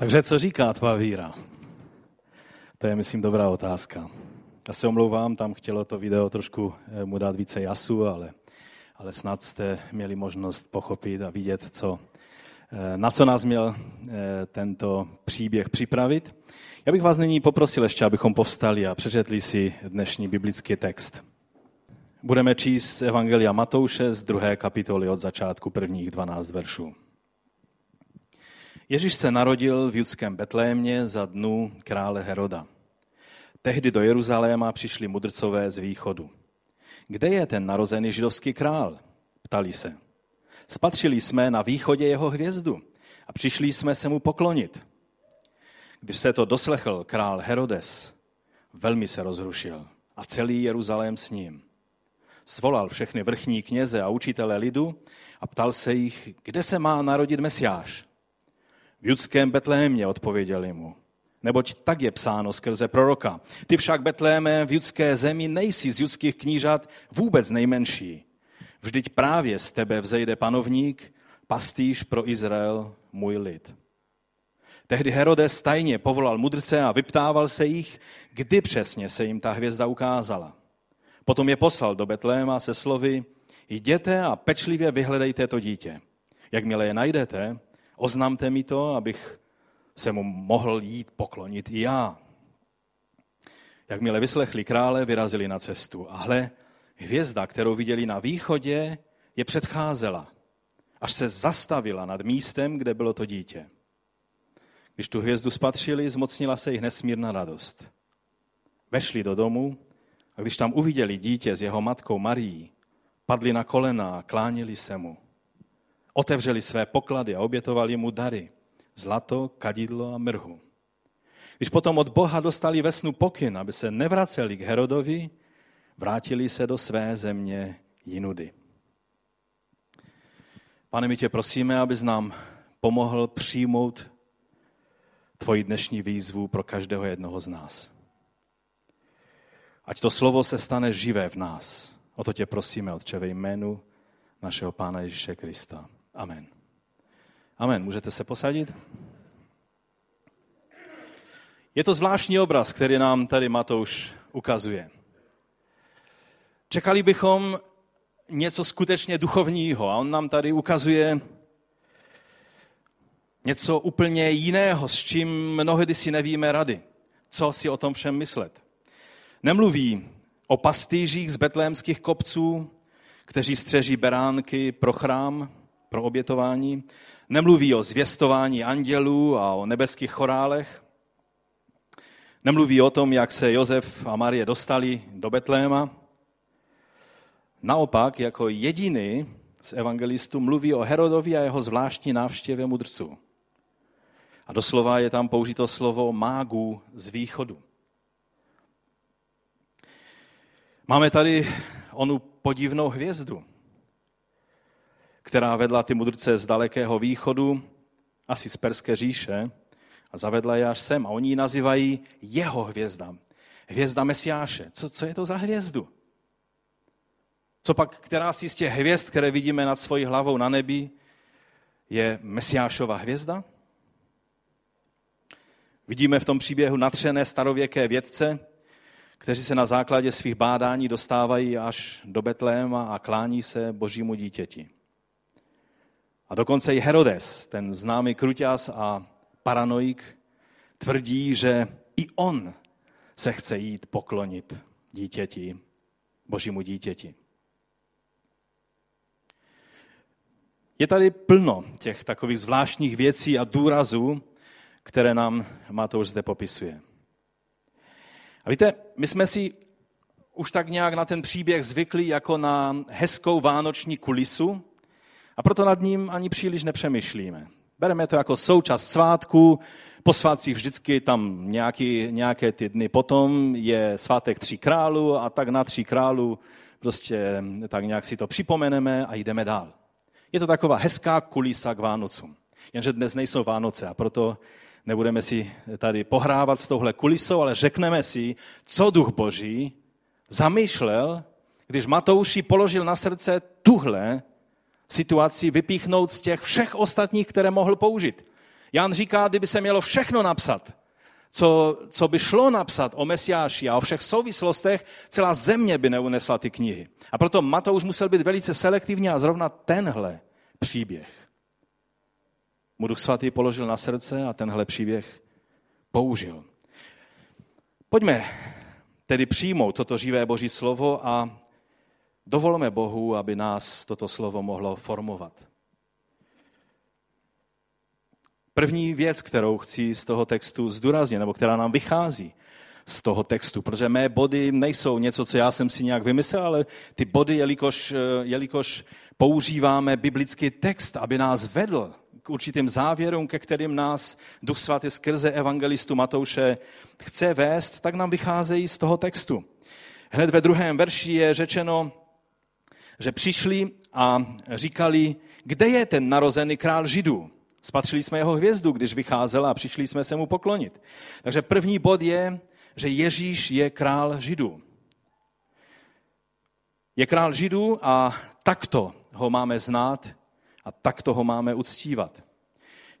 Takže co říká tvá víra? To je, myslím, dobrá otázka. Já se omlouvám, tam chtělo to video trošku eh, mu dát více jasu, ale, ale snad jste měli možnost pochopit a vidět, co, eh, na co nás měl eh, tento příběh připravit. Já bych vás nyní poprosil ještě, abychom povstali a přečetli si dnešní biblický text. Budeme číst z Evangelia Matouše z druhé kapitoly od začátku prvních 12 veršů. Ježíš se narodil v judském Betlémě za dnu krále Heroda. Tehdy do Jeruzaléma přišli mudrcové z východu. Kde je ten narozený židovský král? Ptali se. Spatřili jsme na východě jeho hvězdu a přišli jsme se mu poklonit. Když se to doslechl král Herodes, velmi se rozrušil a celý Jeruzalém s ním. Svolal všechny vrchní kněze a učitele lidu a ptal se jich, kde se má narodit Mesiáš. V judském Betlémě odpověděli mu. Neboť tak je psáno skrze proroka. Ty však, Betléme, v judské zemi nejsi z judských knížat vůbec nejmenší. Vždyť právě z tebe vzejde panovník, pastýř pro Izrael, můj lid. Tehdy Herodes tajně povolal mudrce a vyptával se jich, kdy přesně se jim ta hvězda ukázala. Potom je poslal do Betléma se slovy, jděte a pečlivě vyhledejte to dítě. Jakmile je najdete, oznamte mi to, abych se mu mohl jít poklonit i já. Jakmile vyslechli krále, vyrazili na cestu. A hle, hvězda, kterou viděli na východě, je předcházela, až se zastavila nad místem, kde bylo to dítě. Když tu hvězdu spatřili, zmocnila se jich nesmírná radost. Vešli do domu a když tam uviděli dítě s jeho matkou Marií, padli na kolena a klánili se mu. Otevřeli své poklady a obětovali mu dary, zlato, kadidlo a mrhu. Když potom od Boha dostali ve snu pokyn, aby se nevraceli k Herodovi, vrátili se do své země jinudy. Pane, my tě prosíme, abys nám pomohl přijmout tvoji dnešní výzvu pro každého jednoho z nás. Ať to slovo se stane živé v nás. O to tě prosíme, Otče, ve jménu našeho Pána Ježíše Krista. Amen. Amen. Můžete se posadit? Je to zvláštní obraz, který nám tady Matouš ukazuje. Čekali bychom něco skutečně duchovního a on nám tady ukazuje něco úplně jiného, s čím mnohdy si nevíme rady. Co si o tom všem myslet. Nemluví o pastýřích z betlémských kopců, kteří střeží beránky pro chrám, pro obětování. Nemluví o zvěstování andělů a o nebeských chorálech. Nemluví o tom, jak se Josef a Marie dostali do Betléma. Naopak, jako jediný z evangelistů mluví o Herodovi a jeho zvláštní návštěvě mudrců. A doslova je tam použito slovo mágů z východu. Máme tady onu podivnou hvězdu, která vedla ty mudrce z dalekého východu, asi z Perské říše, a zavedla je až sem. A oni ji nazývají jeho hvězda. Hvězda Mesiáše. Co, co je to za hvězdu? Co pak, která si z těch hvězd, které vidíme nad svojí hlavou na nebi, je Mesiášova hvězda? Vidíme v tom příběhu natřené starověké vědce, kteří se na základě svých bádání dostávají až do Betléma a klání se božímu dítěti. A dokonce i Herodes, ten známý kruťas a paranoik, tvrdí, že i on se chce jít poklonit dítěti, božímu dítěti. Je tady plno těch takových zvláštních věcí a důrazů, které nám Matouš zde popisuje. A víte, my jsme si už tak nějak na ten příběh zvykli jako na hezkou vánoční kulisu a proto nad ním ani příliš nepřemýšlíme. Bereme to jako součást svátku, po svátcích vždycky tam nějaký, nějaké ty dny potom je svátek tří králů a tak na tří králů prostě tak nějak si to připomeneme a jdeme dál. Je to taková hezká kulisa k Vánocům. Jenže dnes nejsou Vánoce a proto nebudeme si tady pohrávat s touhle kulisou, ale řekneme si, co duch boží zamýšlel, když Matouši položil na srdce tuhle situaci vypíchnout z těch všech ostatních, které mohl použít. Jan říká, kdyby se mělo všechno napsat, co, co by šlo napsat o Mesiáši a o všech souvislostech, celá země by neunesla ty knihy. A proto Matouš musel být velice selektivní a zrovna tenhle příběh mu Duch Svatý položil na srdce a tenhle příběh použil. Pojďme tedy přijmout toto živé Boží slovo a dovolme Bohu, aby nás toto slovo mohlo formovat. První věc, kterou chci z toho textu zdůraznit, nebo která nám vychází z toho textu, protože mé body nejsou něco, co já jsem si nějak vymyslel, ale ty body, jelikož, jelikož používáme biblický text, aby nás vedl k určitým závěrům, ke kterým nás Duch Svatý skrze evangelistu Matouše chce vést, tak nám vycházejí z toho textu. Hned ve druhém verši je řečeno, že přišli a říkali, kde je ten narozený král Židů? Spatřili jsme jeho hvězdu, když vycházel a přišli jsme se mu poklonit. Takže první bod je, že Ježíš je král Židů. Je král Židů a takto ho máme znát a takto ho máme uctívat.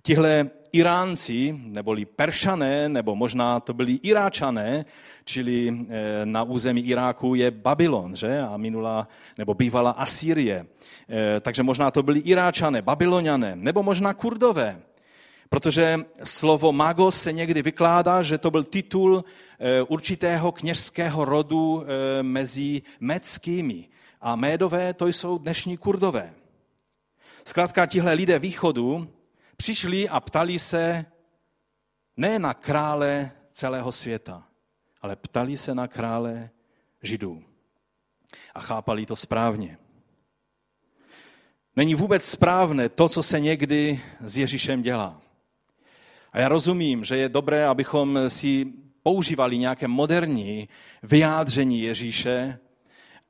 Tihle Iránci, neboli Peršané, nebo možná to byli Iráčané, čili eh, na území Iráku je Babylon, že? A minula, nebo bývala Asýrie. Eh, takže možná to byli Iráčané, Babyloniané, nebo možná Kurdové. Protože slovo magos se někdy vykládá, že to byl titul eh, určitého kněžského rodu mezi meckými. A médové to jsou dnešní kurdové. Zkrátka tihle lidé východu přišli a ptali se ne na krále celého světa, ale ptali se na krále židů. A chápali to správně. Není vůbec správné to, co se někdy s Ježíšem dělá. A já rozumím, že je dobré, abychom si používali nějaké moderní vyjádření Ježíše,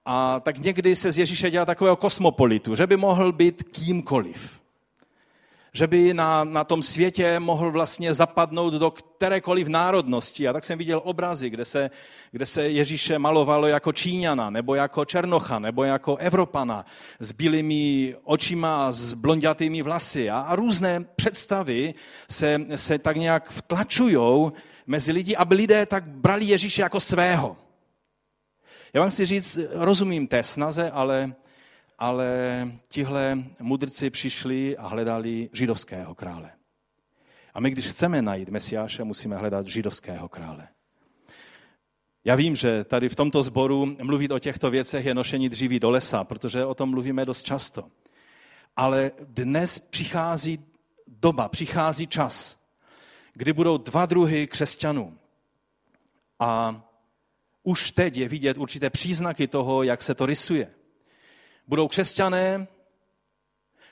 a tak někdy se z Ježíše dělá takového kosmopolitu, že by mohl být kýmkoliv. Že by na, na tom světě mohl vlastně zapadnout do kterékoliv národnosti. A tak jsem viděl obrazy, kde se, kde se Ježíše malovalo jako Číňana, nebo jako Černocha, nebo jako Evropana, s bílými očima, s blondětými vlasy. A, a různé představy se, se tak nějak vtlačují mezi lidi, aby lidé tak brali Ježíše jako svého. Já vám chci říct, rozumím té snaze, ale, ale tihle mudrci přišli a hledali židovského krále. A my, když chceme najít Mesiáše, musíme hledat židovského krále. Já vím, že tady v tomto sboru mluvit o těchto věcech je nošení dříví do lesa, protože o tom mluvíme dost často. Ale dnes přichází doba, přichází čas, kdy budou dva druhy křesťanů. A už teď je vidět určité příznaky toho, jak se to rysuje. Budou křesťané,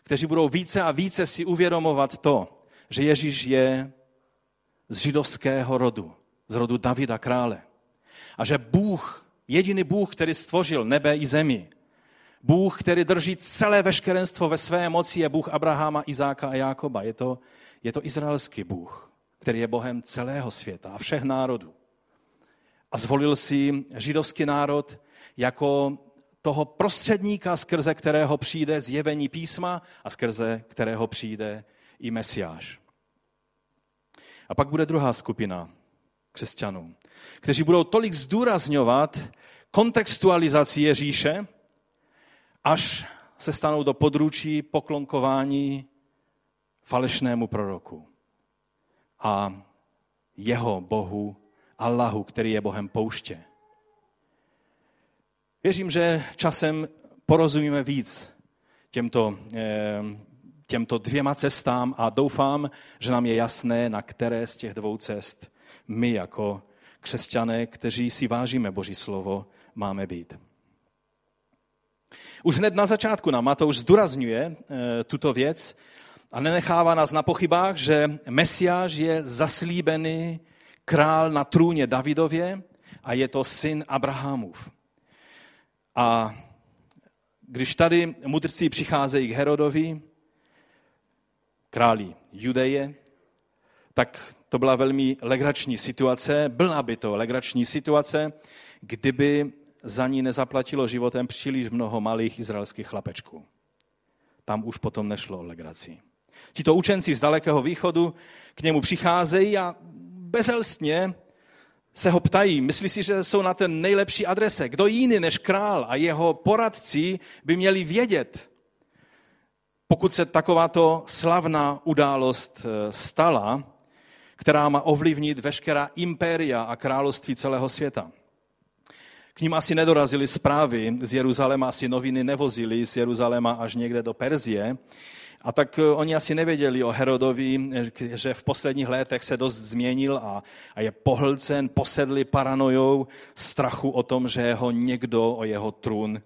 kteří budou více a více si uvědomovat to, že Ježíš je z židovského rodu, z rodu Davida krále. A že Bůh, jediný Bůh, který stvořil nebe i zemi, Bůh, který drží celé veškerenstvo ve své moci, je Bůh Abrahama, Izáka a Jákoba. Je to, je to izraelský Bůh, který je Bohem celého světa a všech národů a zvolil si židovský národ jako toho prostředníka, skrze kterého přijde zjevení písma a skrze kterého přijde i Mesiáš. A pak bude druhá skupina křesťanů, kteří budou tolik zdůrazňovat kontextualizaci Ježíše, až se stanou do područí poklonkování falešnému proroku a jeho Bohu Allahu, který je Bohem pouště. Věřím, že časem porozumíme víc těmto, eh, těmto dvěma cestám a doufám, že nám je jasné, na které z těch dvou cest my jako křesťané, kteří si vážíme Boží slovo, máme být. Už hned na začátku nám Matouš zdůrazňuje eh, tuto věc a nenechává nás na pochybách, že Mesiáš je zaslíbený král na trůně Davidově a je to syn Abrahamův. A když tady mudrci přicházejí k Herodovi, králi Judeje, tak to byla velmi legrační situace. Byla by to legrační situace, kdyby za ní nezaplatilo životem příliš mnoho malých izraelských chlapečků. Tam už potom nešlo o legraci. Tito učenci z dalekého východu k němu přicházejí a bezelstně se ho ptají, myslí si, že jsou na ten nejlepší adrese. Kdo jiný než král a jeho poradci by měli vědět, pokud se takováto slavná událost eh, stala, která má ovlivnit veškerá impéria a království celého světa. K ním asi nedorazily zprávy z Jeruzaléma, asi noviny nevozili z Jeruzaléma až někde do Perzie, a tak eh, oni asi nevěděli o Herodovi, eh, že v posledních letech se dost změnil a, a je pohlcen, posedli paranojou strachu o tom, že ho někdo o jeho trůn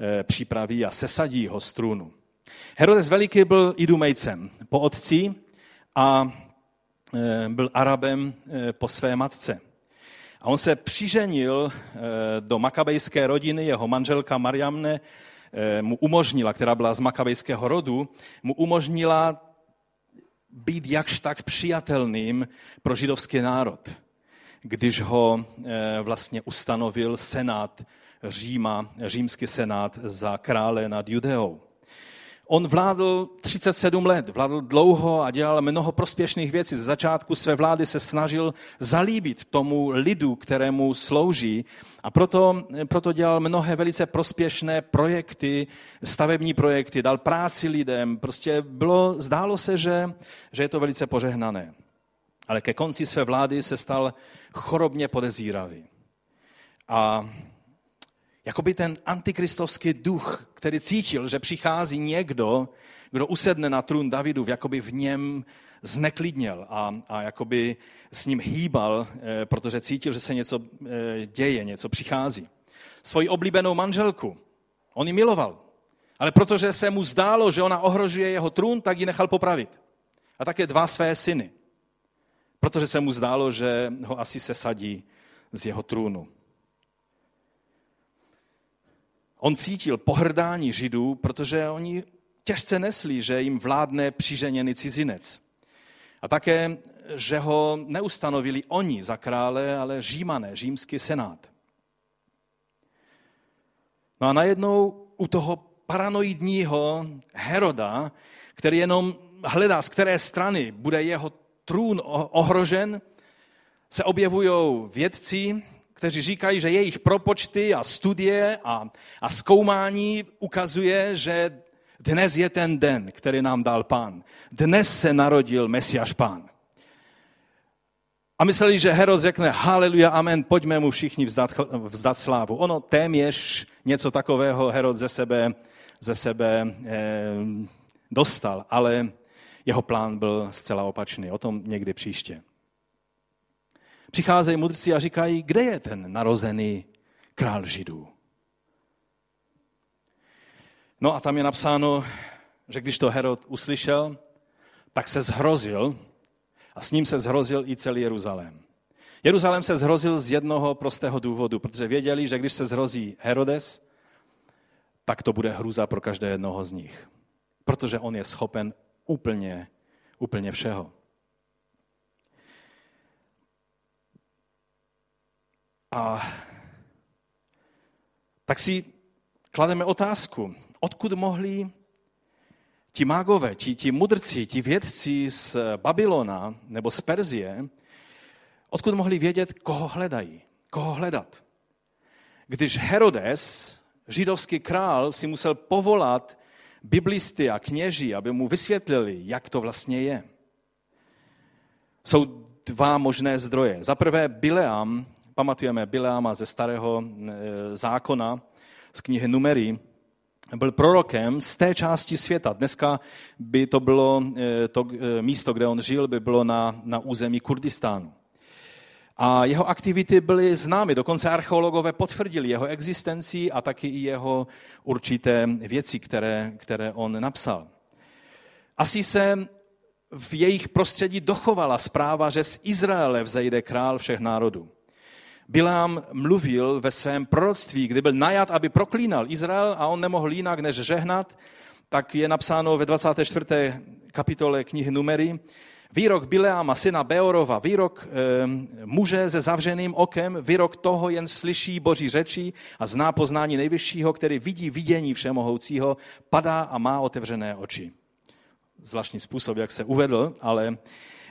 e, připraví a sesadí ho z trůnu. Herodes Veliký byl idumejcem po otci a byl Arabem po své matce. A on se přiženil do makabejské rodiny, jeho manželka Mariamne Eh, mu umožnila, která byla z makabejského rodu, mu umožnila být jakž tak přijatelným pro židovský národ, když ho eh, vlastně ustanovil senát Říma, římský senát za krále nad Judeou. On vládl 37 let, vládl dlouho a dělal mnoho prospěšných věcí. Z začátku své vlády se snažil zalíbit tomu lidu, kterému slouží a proto, proto dělal mnohé velice prospěšné projekty, stavební projekty, dal práci lidem. Prostě bylo, zdálo se, že, že je to velice požehnané. Ale ke konci své vlády se stal chorobně podezíravý. A Jakoby ten antikristovský duch, který cítil, že přichází někdo, kdo usedne na trůn Davidův, jakoby v něm zneklidněl a, a jakoby s ním hýbal, eh, protože cítil, že se něco eh, děje, něco přichází. Svoji oblíbenou manželku, on ji miloval, ale protože se mu zdálo, že ona ohrožuje jeho trůn, tak ji nechal popravit. A také dva své syny, protože se mu zdálo, že ho asi sesadí z jeho trůnu. On cítil pohrdání židů, protože oni těžce nesli, že jim vládne přiženěný cizinec. A také, že ho neustanovili oni za krále, ale římané, římský senát. No a najednou u toho paranoidního Heroda, který jenom hledá, z které strany bude jeho trůn ohrožen, se objevují vědci, kteří říkají, že jejich propočty a studie a, a zkoumání ukazuje, že dnes je ten den, který nám dal pán. Dnes se narodil Mesiáš pán. A mysleli, že Herod řekne haleluja, amen, pojďme mu všichni vzdat, vzdat slávu. Ono téměř něco takového Herod ze sebe, ze sebe eh, dostal, ale jeho plán byl zcela opačný. O tom někdy příště přicházejí mudrci a říkají, kde je ten narozený král židů. No a tam je napsáno, že když to Herod uslyšel, tak se zhrozil a s ním se zhrozil i celý Jeruzalém. Jeruzalém se zhrozil z jednoho prostého důvodu, protože věděli, že když se zhrozí Herodes, tak to bude hruza pro každé jednoho z nich. Protože on je schopen úplně, úplně všeho. A tak si klademe otázku, odkud mohli ti mágové, ti, ti mudrci, ti vědci z Babylona nebo z Perzie, odkud mohli vědět, koho hledají, koho hledat. Když Herodes, židovský král, si musel povolat biblisty a kněží, aby mu vysvětlili, jak to vlastně je. Jsou dva možné zdroje. Za prvé Bileam, pamatujeme Bileama ze starého e, zákona, z knihy Numery, byl prorokem z té části světa. Dneska by to bylo, e, to e, místo, kde on žil, by bylo na, na území Kurdistánu. A jeho aktivity byly známy, dokonce archeologové potvrdili jeho existenci a taky i jeho určité věci, které, které on napsal. Asi se v jejich prostředí dochovala zpráva, že z Izraele vzejde král všech národů. Bilám mluvil ve svém proroctví, kdy byl najat, aby proklínal Izrael a on nemohl jinak než žehnat, tak je napsáno ve 24. kapitole knihy Numery, Výrok Bileama, syna Beorova, výrok e, muže se zavřeným okem, výrok toho jen slyší boží řeči a zná poznání nejvyššího, který vidí vidění všemohoucího, padá a má otevřené oči. zvláštní způsob, jak se uvedl, ale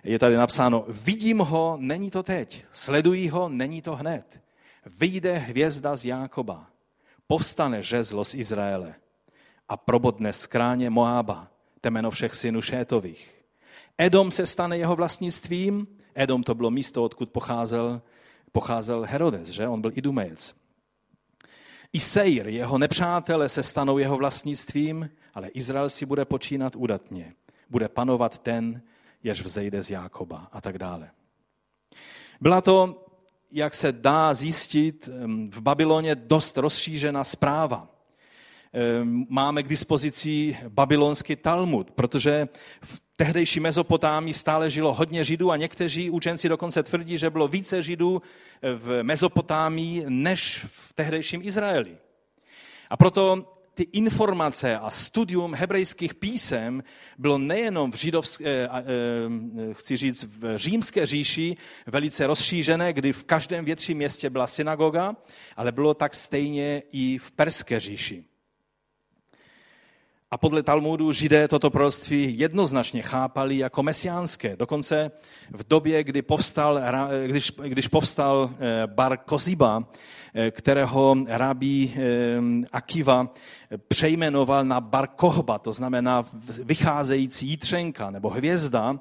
je tady napsáno, vidím ho, není to teď, sledují ho, není to hned. Vyjde hvězda z Jákoba, povstane žezlo z Izraele a probodne skráně Moába, temeno všech synů Šétových. Edom se stane jeho vlastnictvím, Edom to bylo místo, odkud pocházel, pocházel Herodes, že? On byl Idumejec. I Seir, jeho nepřátelé se stanou jeho vlastnictvím, ale Izrael si bude počínat údatně. Bude panovat ten, jež vzejde z Jákoba a tak dále. Byla to, jak se dá zjistit, v Babyloně dost rozšířená zpráva. Máme k dispozici babylonský Talmud, protože v tehdejší Mezopotámii stále žilo hodně Židů a někteří učenci dokonce tvrdí, že bylo více Židů v Mezopotámii než v tehdejším Izraeli. A proto ty informace a studium hebrejských písem bylo nejenom v židovské, eh, eh, chci říct, v římské říši velice rozšířené, kdy v každém větším městě byla synagoga, ale bylo tak stejně i v perské říši. A podle Talmudu židé toto proroctví jednoznačně chápali jako mesiánské. Dokonce v době, kdy povstal, když, když povstal eh, Bar Koziba, eh, kterého rabí eh, Akiva přejmenoval na Bar Kohba, to znamená vycházející jítřenka nebo hvězda,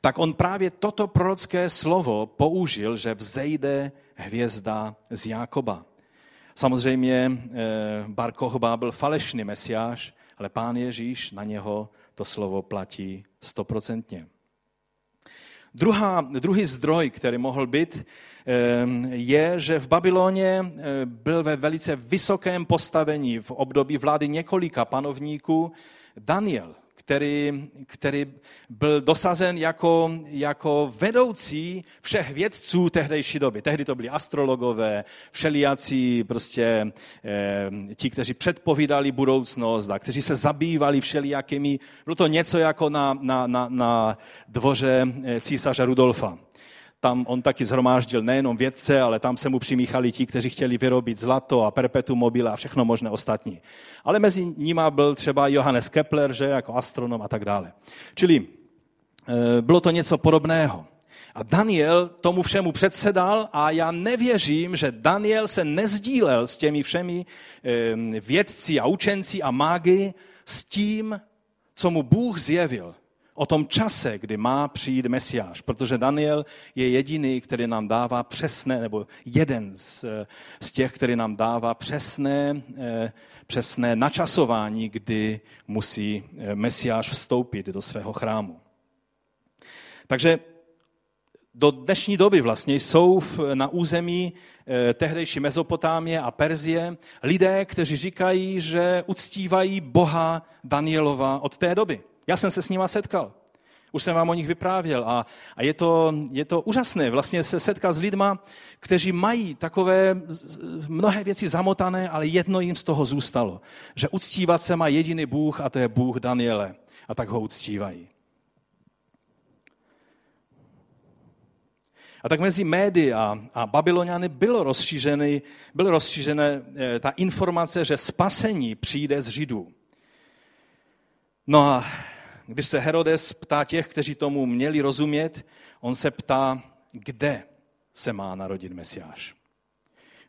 tak on právě toto prorocké slovo použil, že vzejde hvězda z Jákoba. Samozřejmě Bar Kohba byl falešný mesiáš, ale pán Ježíš na něho to slovo platí stoprocentně. Druhá, druhý zdroj, který mohl být, je, že v Babyloně byl ve velice vysokém postavení v období vlády několika panovníků Daniel který, který byl dosazen jako, jako vedoucí všech vědců tehdejší doby. Tehdy to byli astrologové, všelijací, prostě eh, ti, kteří předpovídali budoucnost a kteří se zabývali všelijakými. Bylo to něco jako na, na, na, na dvoře eh, císaře Rudolfa tam on taky zhromáždil nejenom vědce, ale tam se mu přimíchali ti, kteří chtěli vyrobit zlato a perpetuum mobile a všechno možné ostatní. Ale mezi nimi byl třeba Johannes Kepler, že jako astronom a tak dále. Čili e, bylo to něco podobného. A Daniel tomu všemu předsedal a já nevěřím, že Daniel se nezdílel s těmi všemi e, vědci a učenci a mágy s tím, co mu Bůh zjevil o tom čase, kdy má přijít Mesiáš, protože Daniel je jediný, který nám dává přesné, nebo jeden z, z těch, který nám dává přesné, eh, přesné načasování, kdy musí eh, Mesiáš vstoupit do svého chrámu. Takže do dnešní doby vlastně jsou na území eh, tehdejší Mezopotámie a Perzie lidé, kteří říkají, že uctívají Boha Danielova od té doby. Já jsem se s nima setkal. Už jsem vám o nich vyprávěl a, a je, to, je to úžasné vlastně se setkat s lidma, kteří mají takové mnohé věci zamotané, ale jedno jim z toho zůstalo. Že uctívat se má jediný Bůh a to je Bůh Daniele. A tak ho uctívají. A tak mezi médii a, a Babyloniany bylo rozšířené, bylo rozšířené eh, ta informace, že spasení přijde z Židů. No a když se Herodes ptá těch, kteří tomu měli rozumět, on se ptá, kde se má narodit Mesiáš.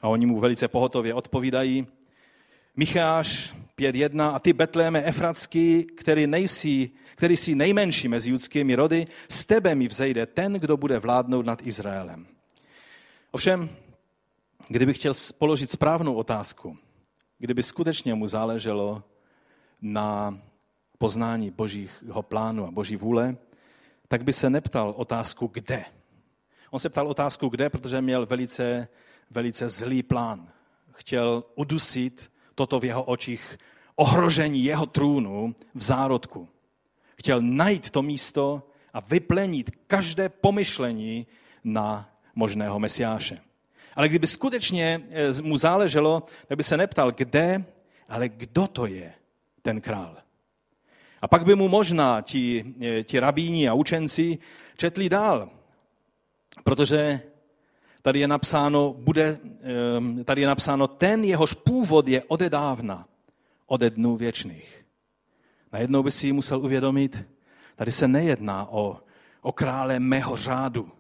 A oni mu velice pohotově odpovídají, Micháš 5.1 a ty Betléme Efratsky, který, nejsi, který jsi nejmenší mezi judskými rody, z tebe mi vzejde ten, kdo bude vládnout nad Izraelem. Ovšem, kdybych chtěl položit správnou otázku, kdyby skutečně mu záleželo na poznání božího plánu a boží vůle, tak by se neptal otázku kde. On se ptal otázku kde, protože měl velice, velice zlý plán. Chtěl udusit toto v jeho očích ohrožení jeho trůnu v zárodku. Chtěl najít to místo a vyplenit každé pomyšlení na možného mesiáše. Ale kdyby skutečně eh, mu záleželo, tak by se neptal, kde, ale kdo to je ten král. A pak by mu možná ti, eh, ti rabíni a učenci četli dál, protože tady je napsáno, bude, ehm, tady je napsáno, ten jehož původ je odedávna, ode dnů věčných. Najednou by si musel uvědomit, Tady se nejedná o, o krále mého řádu.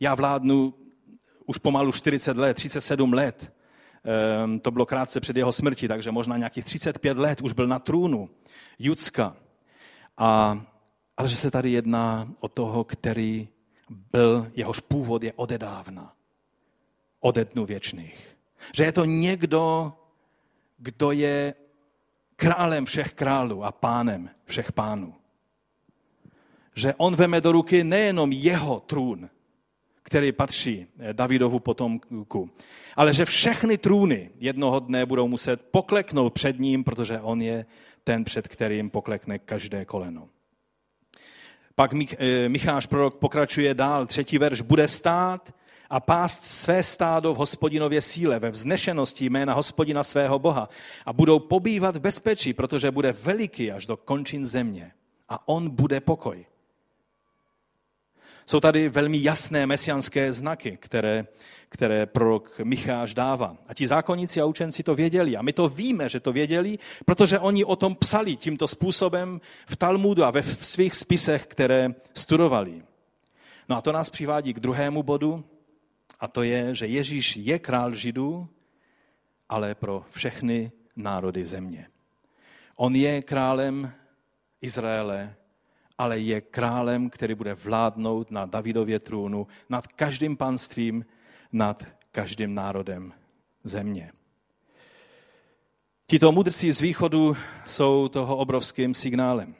Já vládnu už pomalu 40 let, 37 let. Ehm, to bylo krátce před jeho smrti, takže možná nějakých 35 let už byl na trůnu Judska. A, ale že se tady jedná o toho, který byl, jehož původ je odedávna, ode dnů věčných. Že je to někdo, kdo je králem všech králů a pánem všech pánů. Že on veme do ruky nejenom jeho trůn, který patří Davidovu potomku, ale že všechny trůny jednoho dne budou muset pokleknout před ním, protože on je ten, před kterým poklekne každé koleno. Pak eh, Micháš prorok pokračuje dál, třetí verš, bude stát a pást své stádo v hospodinově síle, ve vznešenosti jména hospodina svého Boha a budou pobývat v bezpečí, protože bude veliký až do končin země a on bude pokoj. Jsou tady velmi jasné mesianské znaky, které, které prorok Micháš dává. A ti zákonníci a učenci to věděli. A my to víme, že to věděli, protože oni o tom psali tímto způsobem v Talmudu a ve svých spisech, které studovali. No a to nás přivádí k druhému bodu, a to je, že Ježíš je král Židů, ale pro všechny národy země. On je králem Izraele, ale je králem, který bude vládnout na Davidově trůnu, nad každým panstvím, nad každým národem země. Tito mudrci z východu jsou toho obrovským signálem.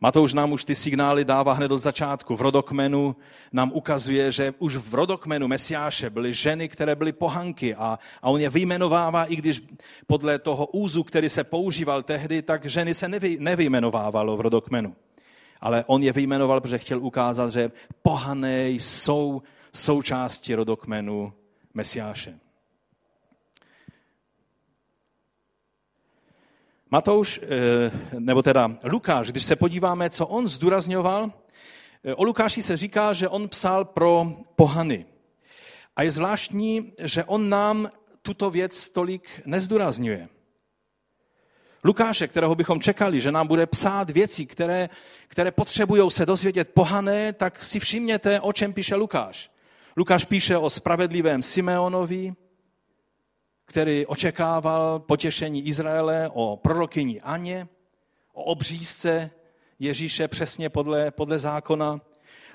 Matouš nám už ty signály dává hned od začátku. V rodokmenu nám ukazuje, že už v rodokmenu Mesiáše byly ženy, které byly pohanky a, a on je vyjmenovává, i když podle toho úzu, který se používal tehdy, tak ženy se nevy, nevyjmenovávalo v rodokmenu. Ale on je vyjmenoval, protože chtěl ukázat, že pohané jsou součástí rodokmenu Mesiáše. Matouš, eh, nebo teda Lukáš, když se podíváme, co on zdůrazňoval, eh, o Lukáši se říká, že on psal pro pohany. A je zvláštní, že on nám tuto věc tolik nezdůrazňuje. Lukáše, kterého bychom čekali, že nám bude psát věci, které, které potřebují se dozvědět pohané, tak si všimněte, o čem píše Lukáš. Lukáš píše o spravedlivém Simeonovi, který očekával potěšení Izraele, o prorokyni Aně, o obřízce Ježíše přesně podle, podle zákona,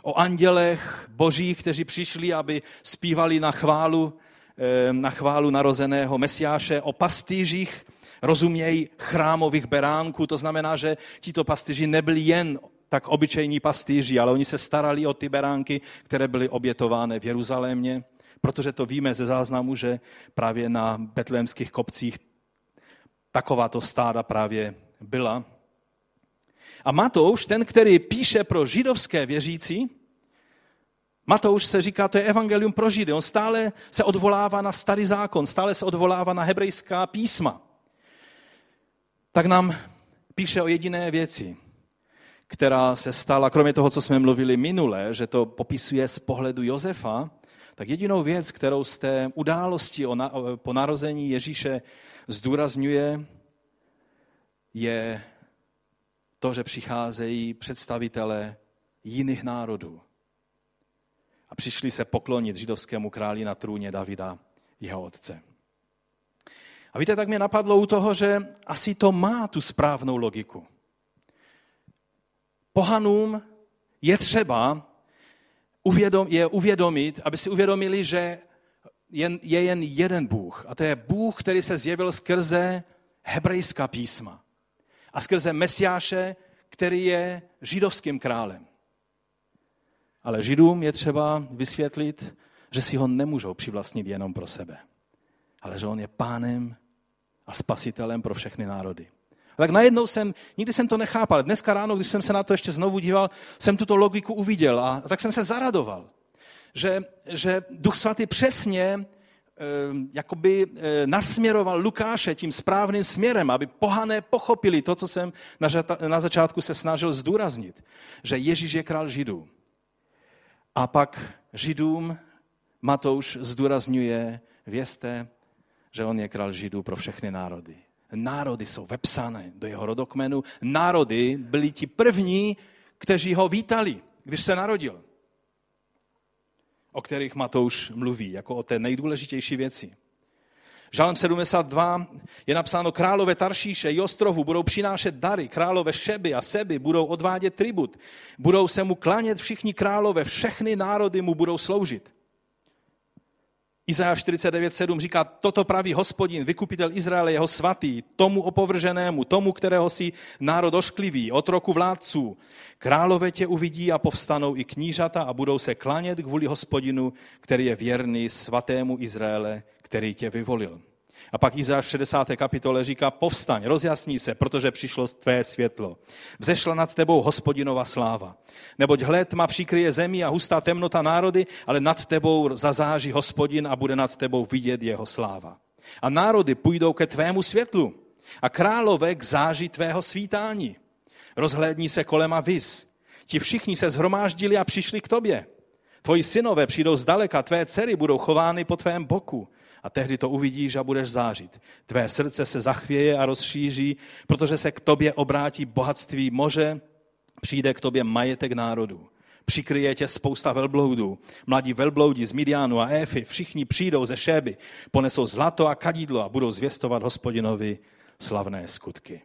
o andělech božích, kteří přišli, aby zpívali na chválu, eh, na chválu narozeného Mesiáše, o pastýřích, rozumějí chrámových beránků, to znamená, že tito pastýři nebyli jen tak obyčejní pastýři, ale oni se starali o ty beránky, které byly obětovány v Jeruzalémě protože to víme ze záznamu, že právě na betlémských kopcích takováto stáda právě byla. A Matouš, ten, který píše pro židovské věřící, Matouš se říká, to je evangelium pro Židy. On stále se odvolává na starý zákon, stále se odvolává na hebrejská písma. Tak nám píše o jediné věci, která se stala, kromě toho, co jsme mluvili minule, že to popisuje z pohledu Josefa, tak jedinou věc, kterou z té události o na, po narození Ježíše zdůrazňuje, je to, že přicházejí představitelé jiných národů. A přišli se poklonit židovskému králi na trůně Davida, jeho otce. A víte, tak mě napadlo u toho, že asi to má tu správnou logiku. Pohanům je třeba uvědom, je uvědomit, aby si uvědomili, že jen, je jen jeden Bůh. A to je Bůh, který se zjevil skrze hebrejská písma. A skrze Mesiáše, který je židovským králem. Ale židům je třeba vysvětlit, že si ho nemůžou přivlastnit jenom pro sebe. Ale že on je pánem a spasitelem pro všechny národy. A tak najednou jsem, nikdy jsem to nechápal. Dneska ráno, když jsem se na to ještě znovu díval, jsem tuto logiku uviděl a tak jsem se zaradoval, že, že Duch Svatý přesně e, jakoby e, nasměroval Lukáše tím správným směrem, aby pohané pochopili to, co jsem na, na začátku se snažil zdůraznit, že Ježíš je král Židů. A pak Židům Matouš zdůrazňuje, vězte, že on je král Židů pro všechny národy národy jsou vepsané do jeho rodokmenu. Národy byli ti první, kteří ho vítali, když se narodil. O kterých Matouš mluví, jako o té nejdůležitější věci. Žalm 72 je napsáno, králové Taršíše i ostrovu budou přinášet dary, králové Šeby a Seby budou odvádět tribut, budou se mu klanět všichni králové, všechny národy mu budou sloužit. Izajáš 49.7 říká, toto praví hospodin, vykupitel Izraele, jeho svatý, tomu opovrženému, tomu, kterého si národ ošklivý, otroku vládců. Králové tě uvidí a povstanou i knížata a budou se klanět kvůli hospodinu, který je věrný svatému Izraele, který tě vyvolil. A pak Izáš v 60. kapitole říká, povstaň, rozjasní se, protože přišlo tvé světlo. Vzešla nad tebou hospodinova sláva. Neboť hled tma přikryje zemi a hustá temnota národy, ale nad tebou zazáží hospodin a bude nad tebou vidět jeho sláva. A národy půjdou ke tvému světlu a králové k záži tvého svítání. Rozhlédní se kolem a vys. Ti všichni se zhromáždili a přišli k tobě. Tvoji synové přijdou zdaleka, tvé dcery budou chovány po tvém boku a tehdy to uvidíš a budeš zářit. Tvé srdce se zachvěje a rozšíří, protože se k tobě obrátí bohatství moře, přijde k tobě majetek národů. Přikryje tě spousta velbloudů. Mladí velbloudi z Midianu a Éfy, všichni přijdou ze Šéby, ponesou zlato a kadidlo a budou zvěstovat hospodinovi slavné skutky.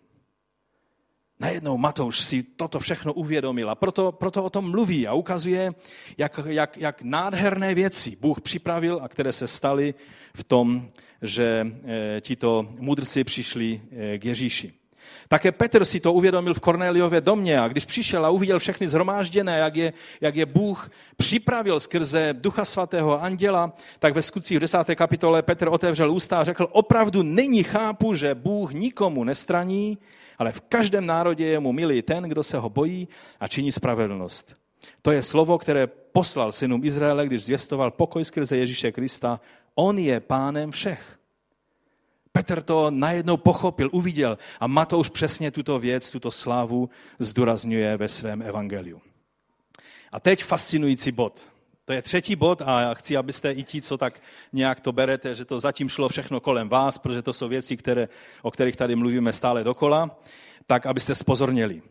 Najednou Matouš si toto všechno uvědomil a proto, proto o tom mluví a ukazuje, jak, jak, jak nádherné věci Bůh připravil a které se staly v tom, že e, tito mudrci přišli e, k Ježíši. Také Petr si to uvědomil v Kornéliově domě a když přišel a uviděl všechny zhromážděné, jak je, jak je Bůh připravil skrze Ducha Svatého Anděla, tak ve skutcích v 10. kapitole Petr otevřel ústa a řekl, opravdu nyní chápu, že Bůh nikomu nestraní, ale v každém národě je mu milý ten, kdo se ho bojí a činí spravedlnost. To je slovo, které poslal synům Izraele, když zvěstoval pokoj skrze Ježíše Krista. On je pánem všech. Petr to najednou pochopil, uviděl a Matouš přesně tuto věc, tuto slávu zdůrazňuje ve svém evangeliu. A teď fascinující bod. To je třetí bod a chci, abyste i ti, co tak nějak to berete, že to zatím šlo všechno kolem vás, protože to jsou věci, které, o kterých tady mluvíme stále dokola, tak abyste spozorněli.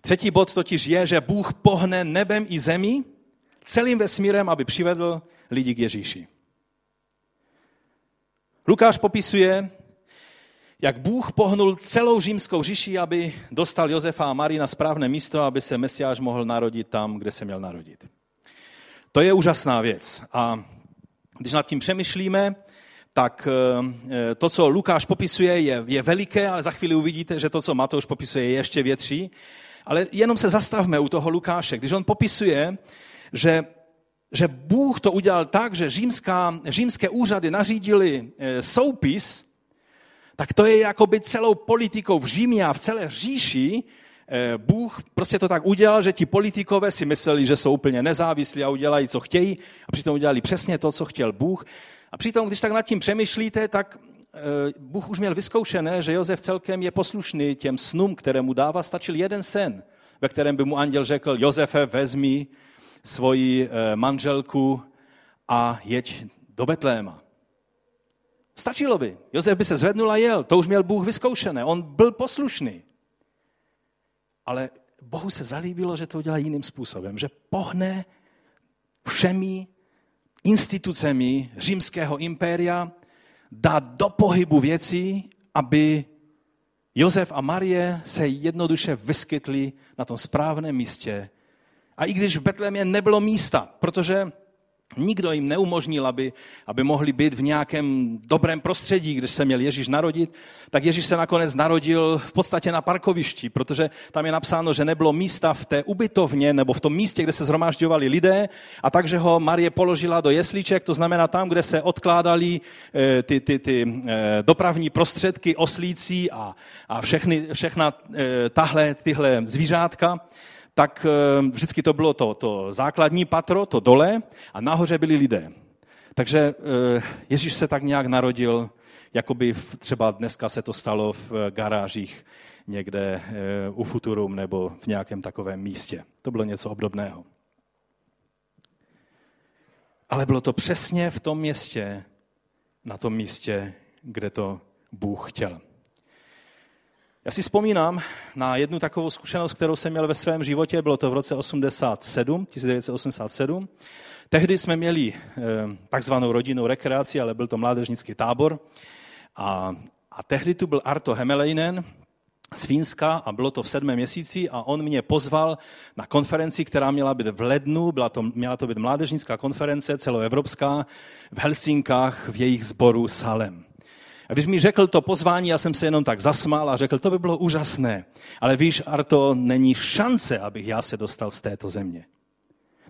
Třetí bod totiž je, že Bůh pohne nebem i zemí celým vesmírem, aby přivedl lidi k Ježíši. Lukáš popisuje, jak Bůh pohnul celou římskou říši, aby dostal Josefa a Marii na správné místo, aby se Mesiáš mohl narodit tam, kde se měl narodit. To je úžasná věc. A když nad tím přemýšlíme, tak eh, to, co Lukáš popisuje, je, je veliké, ale za chvíli uvidíte, že to, co Matouš popisuje, je ještě větší. Ale jenom se zastavme u toho Lukáše. Když on popisuje, že, že Bůh to udělal tak, že římská, římské úřady nařídili eh, soupis, tak to je jako by celou politikou v Římě a v celé říši Bůh prostě to tak udělal, že ti politikové si mysleli, že jsou úplně nezávislí a udělají, co chtějí, a přitom udělali přesně to, co chtěl Bůh. A přitom, když tak nad tím přemýšlíte, tak eh, Bůh už měl vyzkoušené, že Josef celkem je poslušný těm snům, které mu dává. Stačil jeden sen, ve kterém by mu anděl řekl, Josefe, vezmi svoji eh, manželku a jeď do Betléma. Stačilo by. Josef by se zvednul a jel. To už měl Bůh vyzkoušené. On byl poslušný. Ale Bohu se zalíbilo, že to udělá jiným způsobem, že pohne všemi institucemi římského impéria, dá do pohybu věcí, aby Josef a Marie se jednoduše vyskytli na tom správném místě. A i když v Betlémě nebylo místa, protože Nikdo jim neumožnil, aby, aby mohli být v nějakém dobrém prostředí, když se měl Ježíš narodit, tak Ježíš se nakonec narodil v podstatě na parkovišti, protože tam je napsáno, že nebylo místa v té ubytovně nebo v tom místě, kde se zhromažďovali lidé. A takže ho Marie položila do jeslíček, to znamená tam, kde se odkládali eh, ty, ty, ty eh, dopravní prostředky, oslící a, a všechny, všechna eh, tahle, tyhle zvířátka tak eh, vždycky to bylo to, to základní patro, to dole, a nahoře byli lidé. Takže eh, Ježíš se tak nějak narodil, jako by třeba dneska se to stalo v garážích někde eh, u Futurum nebo v nějakém takovém místě. To bylo něco obdobného. Ale bylo to přesně v tom městě, na tom místě, kde to Bůh chtěl. Já si vzpomínám na jednu takovou zkušenost, kterou jsem měl ve svém životě, bylo to v roce 87, 1987. Tehdy jsme měli eh, takzvanou rodinnou rekreaci, ale byl to mládežnický tábor. A, a tehdy tu byl Arto Hemeleinen z Fínska a bylo to v sedmém měsíci a on mě pozval na konferenci, která měla být v lednu, byla to, měla to být mládežnická konference celoevropská v Helsinkách v jejich sboru Salem. A když mi řekl to pozvání, já jsem se jenom tak zasmál a řekl, to by bylo úžasné. Ale víš, Arto, není šance, abych já se dostal z této země.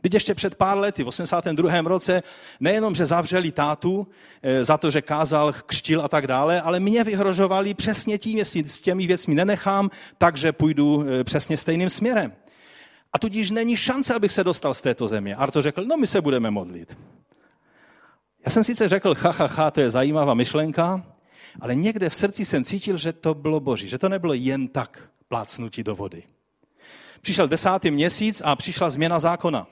Teď ještě před pár lety, v 82. roce, nejenom, že zavřeli tátu eh, za to, že kázal, křtil a tak dále, ale mě vyhrožovali přesně tím, jestli s těmi věcmi nenechám, takže půjdu eh, přesně stejným směrem. A tudíž není šance, abych se dostal z této země. Arto řekl, no my se budeme modlit. Já jsem sice řekl, ha, ha, ha, to je zajímavá myšlenka, ale někde v srdci jsem cítil, že to bylo boží, že to nebylo jen tak plácnutí do vody. Přišel desátý měsíc a přišla změna zákona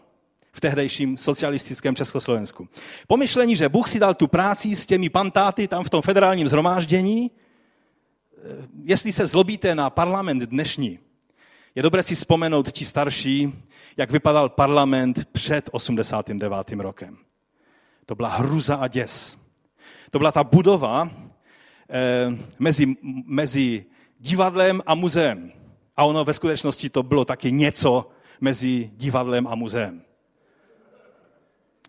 v tehdejším socialistickém Československu. Pomyšlení, že Bůh si dal tu práci s těmi pantáty tam v tom federálním zhromáždění, eh, jestli se zlobíte na parlament dnešní, je dobré si vzpomenout ti starší, jak vypadal parlament před 89. rokem. To byla hruza a děs. To byla ta budova mezi, mezi divadlem a muzeem. A ono ve skutečnosti to bylo taky něco mezi divadlem a muzeem.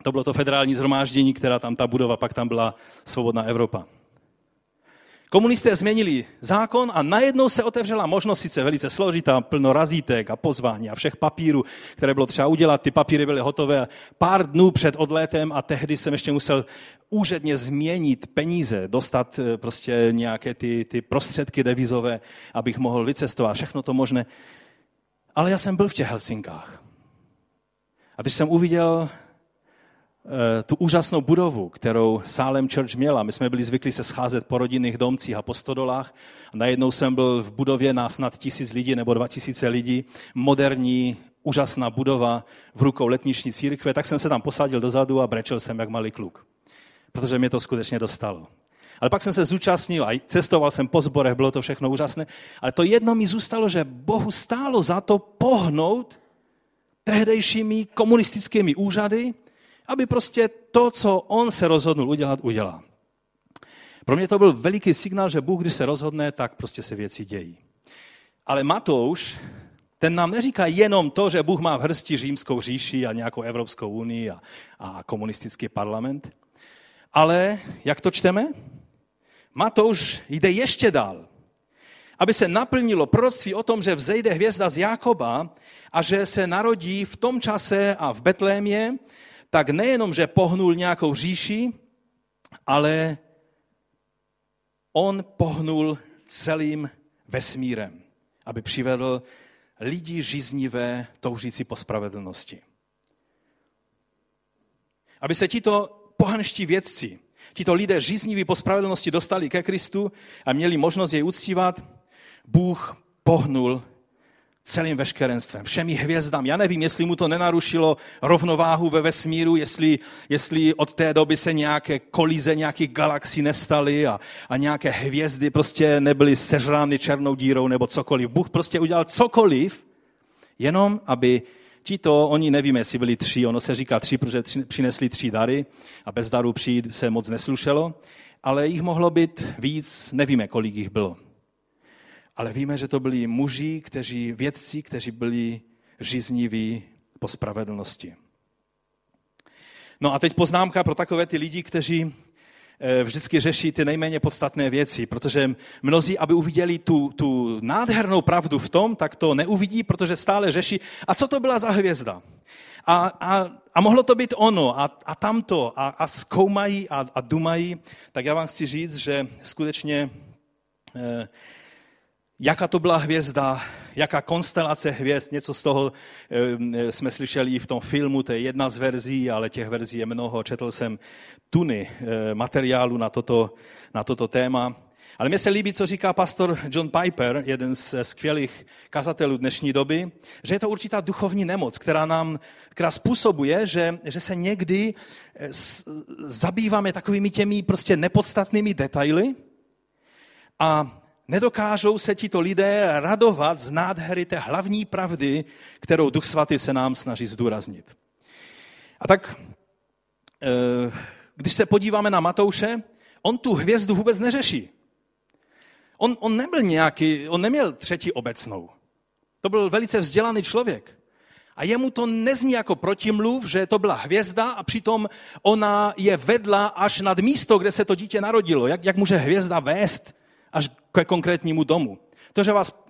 To bylo to federální zhromáždění, která tam ta budova, pak tam byla svobodná Evropa. Komunisté změnili zákon a najednou se otevřela možnost, sice velice složitá, plno razítek a pozvání a všech papírů, které bylo třeba udělat. Ty papíry byly hotové pár dnů před odletem a tehdy jsem ještě musel úředně změnit peníze, dostat eh, prostě nějaké ty, ty prostředky devizové, abych mohl vycestovat. Všechno to možné. Ale já jsem byl v těch Helsinkách. A když jsem uviděl tu úžasnou budovu, kterou Salem Church měla. My jsme byli zvyklí se scházet po rodinných domcích a po stodolách. Najednou jsem byl v budově na snad tisíc lidí nebo dva tisíce lidí. Moderní, úžasná budova v rukou letniční církve. Tak jsem se tam posadil dozadu a brečel jsem jak malý kluk. Protože mě to skutečně dostalo. Ale pak jsem se zúčastnil a cestoval jsem po zborech, bylo to všechno úžasné. Ale to jedno mi zůstalo, že Bohu stálo za to pohnout tehdejšími komunistickými úřady, aby prostě to, co on se rozhodnul udělat, udělal. Pro mě to byl veliký signál, že Bůh, když se rozhodne, tak prostě se věci dějí. Ale Matouš, ten nám neříká jenom to, že Bůh má v hrsti římskou říši a nějakou Evropskou unii a, a komunistický parlament, ale, jak to čteme? Matouš jde ještě dál. Aby se naplnilo proroctví o tom, že vzejde hvězda z Jákoba a že se narodí v tom čase a v Betlémě tak nejenom, že pohnul nějakou říši, ale on pohnul celým vesmírem, aby přivedl lidi žíznivé, toužící po spravedlnosti. Aby se tito pohanští vědci, tito lidé žízniví po spravedlnosti dostali ke Kristu a měli možnost jej uctívat, Bůh pohnul celým veškerenstvem, všemi hvězdám. Já nevím, jestli mu to nenarušilo rovnováhu ve vesmíru, jestli, jestli od té doby se nějaké kolize nějakých galaxí nestaly a, a nějaké hvězdy prostě nebyly sežrány černou dírou nebo cokoliv. Bůh prostě udělal cokoliv, jenom aby Tito, oni nevíme, jestli byli tři, ono se říká tři, protože tři, přinesli tři dary a bez darů přijít se moc neslušelo, ale jich mohlo být víc, nevíme, kolik jich bylo ale víme, že to byli muži, kteří, vědci, kteří byli žízniví po spravedlnosti. No a teď poznámka pro takové ty lidi, kteří eh, vždycky řeší ty nejméně podstatné věci, protože mnozí, aby uviděli tu, tu nádhernou pravdu v tom, tak to neuvidí, protože stále řeší, a co to byla za hvězda? A, a, a mohlo to být ono a, a tamto a, a zkoumají a, a dumají, tak já vám chci říct, že skutečně eh, jaká to byla hvězda, jaká konstelace hvězd, něco z toho e, jsme slyšeli i v tom filmu, to je jedna z verzí, ale těch verzí je mnoho. Četl jsem tuny e, materiálu na toto, na toto téma. Ale mně se líbí, co říká pastor John Piper, jeden z skvělých kazatelů dnešní doby, že je to určitá duchovní nemoc, která nám která způsobuje, že, že se někdy e, zabýváme takovými těmi prostě nepodstatnými detaily a nedokážou se tito lidé radovat z nádhery té hlavní pravdy, kterou Duch Svatý se nám snaží zdůraznit. A tak, eh, když se podíváme na Matouše, on tu hvězdu vůbec neřeší. On, on nebyl nějaký, on neměl třetí obecnou. To byl velice vzdělaný člověk. A jemu to nezní jako protimluv, že to byla hvězda a přitom ona je vedla až nad místo, kde se to dítě narodilo. Jak, jak může hvězda vést až ke konkrétnímu domu? To, že vás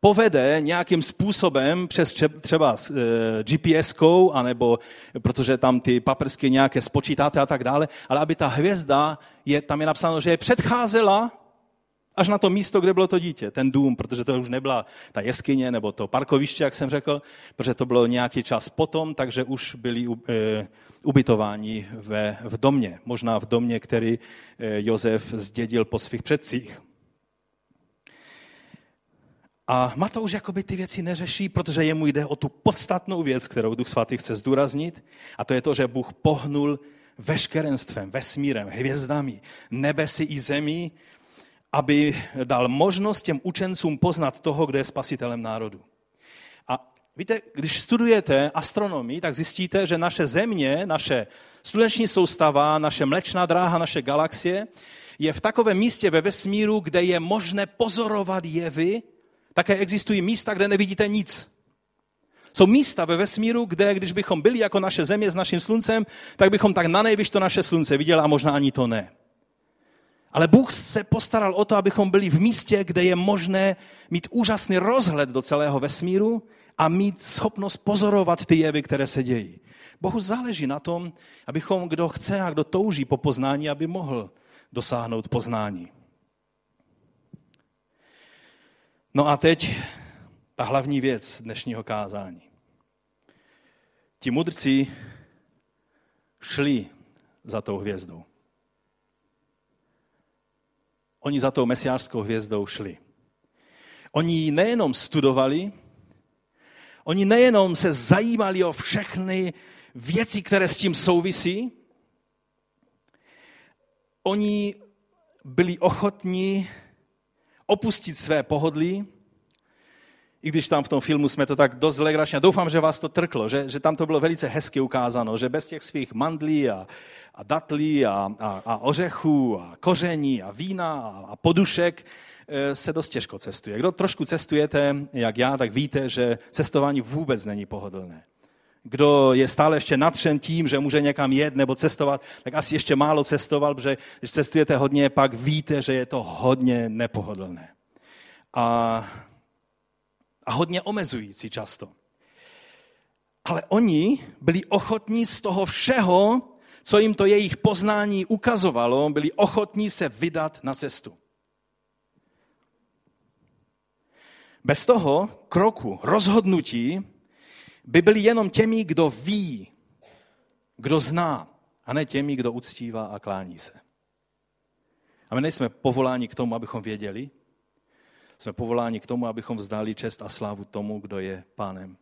povede nějakým způsobem přes třeba s, e, GPS-kou, anebo protože tam ty paprsky nějaké spočítáte a tak dále, ale aby ta hvězda, je, tam je napsáno, že je předcházela až na to místo, kde bylo to dítě, ten dům, protože to už nebyla ta jeskyně nebo to parkoviště, jak jsem řekl, protože to bylo nějaký čas potom, takže už byli e, ubytováni ve, v domě, možná v domě, který e, Josef zdědil po svých předcích. A Matouš jakoby ty věci neřeší, protože jemu jde o tu podstatnou věc, kterou Duch Svatý chce zdůraznit, a to je to, že Bůh pohnul veškerenstvem, vesmírem, hvězdami, nebesy i zemí, aby dal možnost těm učencům poznat toho, kdo je spasitelem národu. A víte, když studujete astronomii, tak zjistíte, že naše země, naše sluneční soustava, naše mlečná dráha, naše galaxie je v takovém místě ve vesmíru, kde je možné pozorovat jevy, také existují místa, kde nevidíte nic. Jsou místa ve vesmíru, kde když bychom byli jako naše země s naším sluncem, tak bychom tak na nejvyš to naše slunce viděli a možná ani to ne. Ale Bůh se postaral o to, abychom byli v místě, kde je možné mít úžasný rozhled do celého vesmíru a mít schopnost pozorovat ty jevy, které se dějí. Bohu záleží na tom, abychom, kdo chce a kdo touží po poznání, aby mohl dosáhnout poznání. No a teď ta hlavní věc dnešního kázání. Ti mudrci šli za tou hvězdou. Oni za tou mesiářskou hvězdou šli. Oni ji nejenom studovali, oni nejenom se zajímali o všechny věci, které s tím souvisí, oni byli ochotní opustit své pohodlí, i když tam v tom filmu jsme to tak dost legračně, doufám, že vás to trklo, že, že tam to bylo velice hezky ukázáno, že bez těch svých mandlí a, a datlí a, a, a ořechů a koření a vína a, a podušek eh, se dost těžko cestuje. Kdo trošku cestujete, jak já, tak víte, že cestování vůbec není pohodlné. Kdo je stále ještě natřen tím, že může někam jet nebo cestovat, tak asi ještě málo cestoval, protože když cestujete hodně, pak víte, že je to hodně nepohodlné. A, a hodně omezující často. Ale oni byli ochotní z toho všeho, co jim to jejich poznání ukazovalo, byli ochotní se vydat na cestu. Bez toho kroku, rozhodnutí, by byli jenom těmi, kdo ví, kdo zná, a ne těmi, kdo uctívá a klání se. A my nejsme povoláni k tomu, abychom věděli. Jsme povoláni k tomu, abychom vzdali čest a slávu tomu, kdo je pánem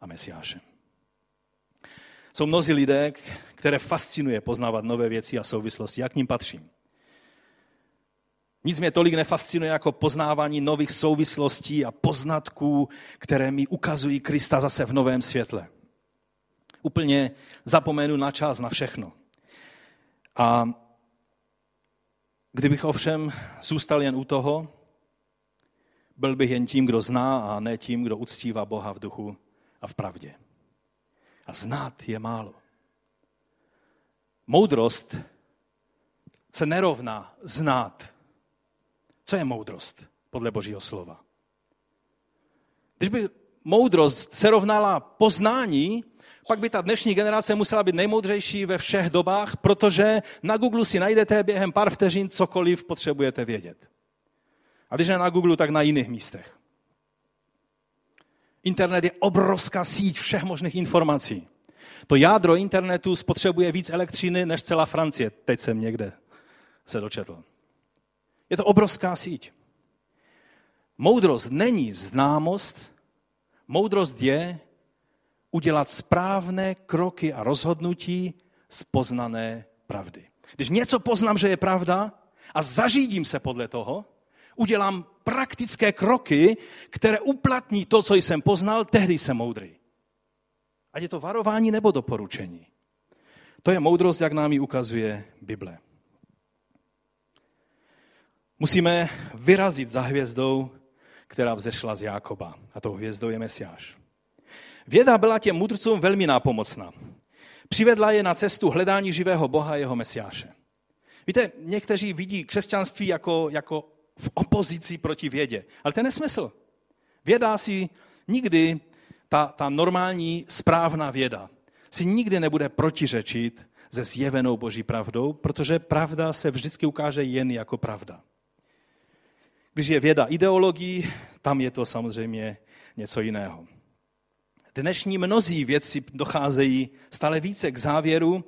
a mesiášem. Jsou mnozí lidé, které fascinuje poznávat nové věci a souvislosti. Jak k ním patřím? Nic mě tolik nefascinuje jako poznávání nových souvislostí a poznatků, které mi ukazují Krista zase v novém světle. Úplně zapomenu na čas, na všechno. A kdybych ovšem zůstal jen u toho, byl bych jen tím, kdo zná a ne tím, kdo uctívá Boha v duchu a v pravdě. A znát je málo. Moudrost se nerovná znát. Co je moudrost podle Božího slova? Když by moudrost se rovnala poznání, pak by ta dnešní generace musela být nejmoudřejší ve všech dobách, protože na Google si najdete během pár vteřin cokoliv potřebujete vědět. A když ne na Google, tak na jiných místech. Internet je obrovská síť všech možných informací. To jádro internetu spotřebuje víc elektřiny než celá Francie. Teď jsem někde se dočetl. Je to obrovská síť. Moudrost není známost, moudrost je udělat správné kroky a rozhodnutí z poznané pravdy. Když něco poznám, že je pravda a zařídím se podle toho, Udělám praktické kroky, které uplatní to, co jsem poznal, tehdy jsem moudrý. Ať je to varování nebo doporučení. To je moudrost, jak nám ji ukazuje Bible. Musíme vyrazit za hvězdou, která vzešla z Jákoba. A tou hvězdou je Mesiáš. Věda byla těm mudrcům velmi nápomocná. Přivedla je na cestu hledání živého Boha jeho Mesiáše. Víte, někteří vidí křesťanství jako, jako v opozici proti vědě. Ale to je nesmysl. Věda si nikdy, ta, ta normální správná věda, si nikdy nebude protiřečit se zjevenou boží pravdou, protože pravda se vždycky ukáže jen jako pravda. Když je věda ideologií, tam je to samozřejmě něco jiného. Dnešní mnozí vědci docházejí stále více k závěru,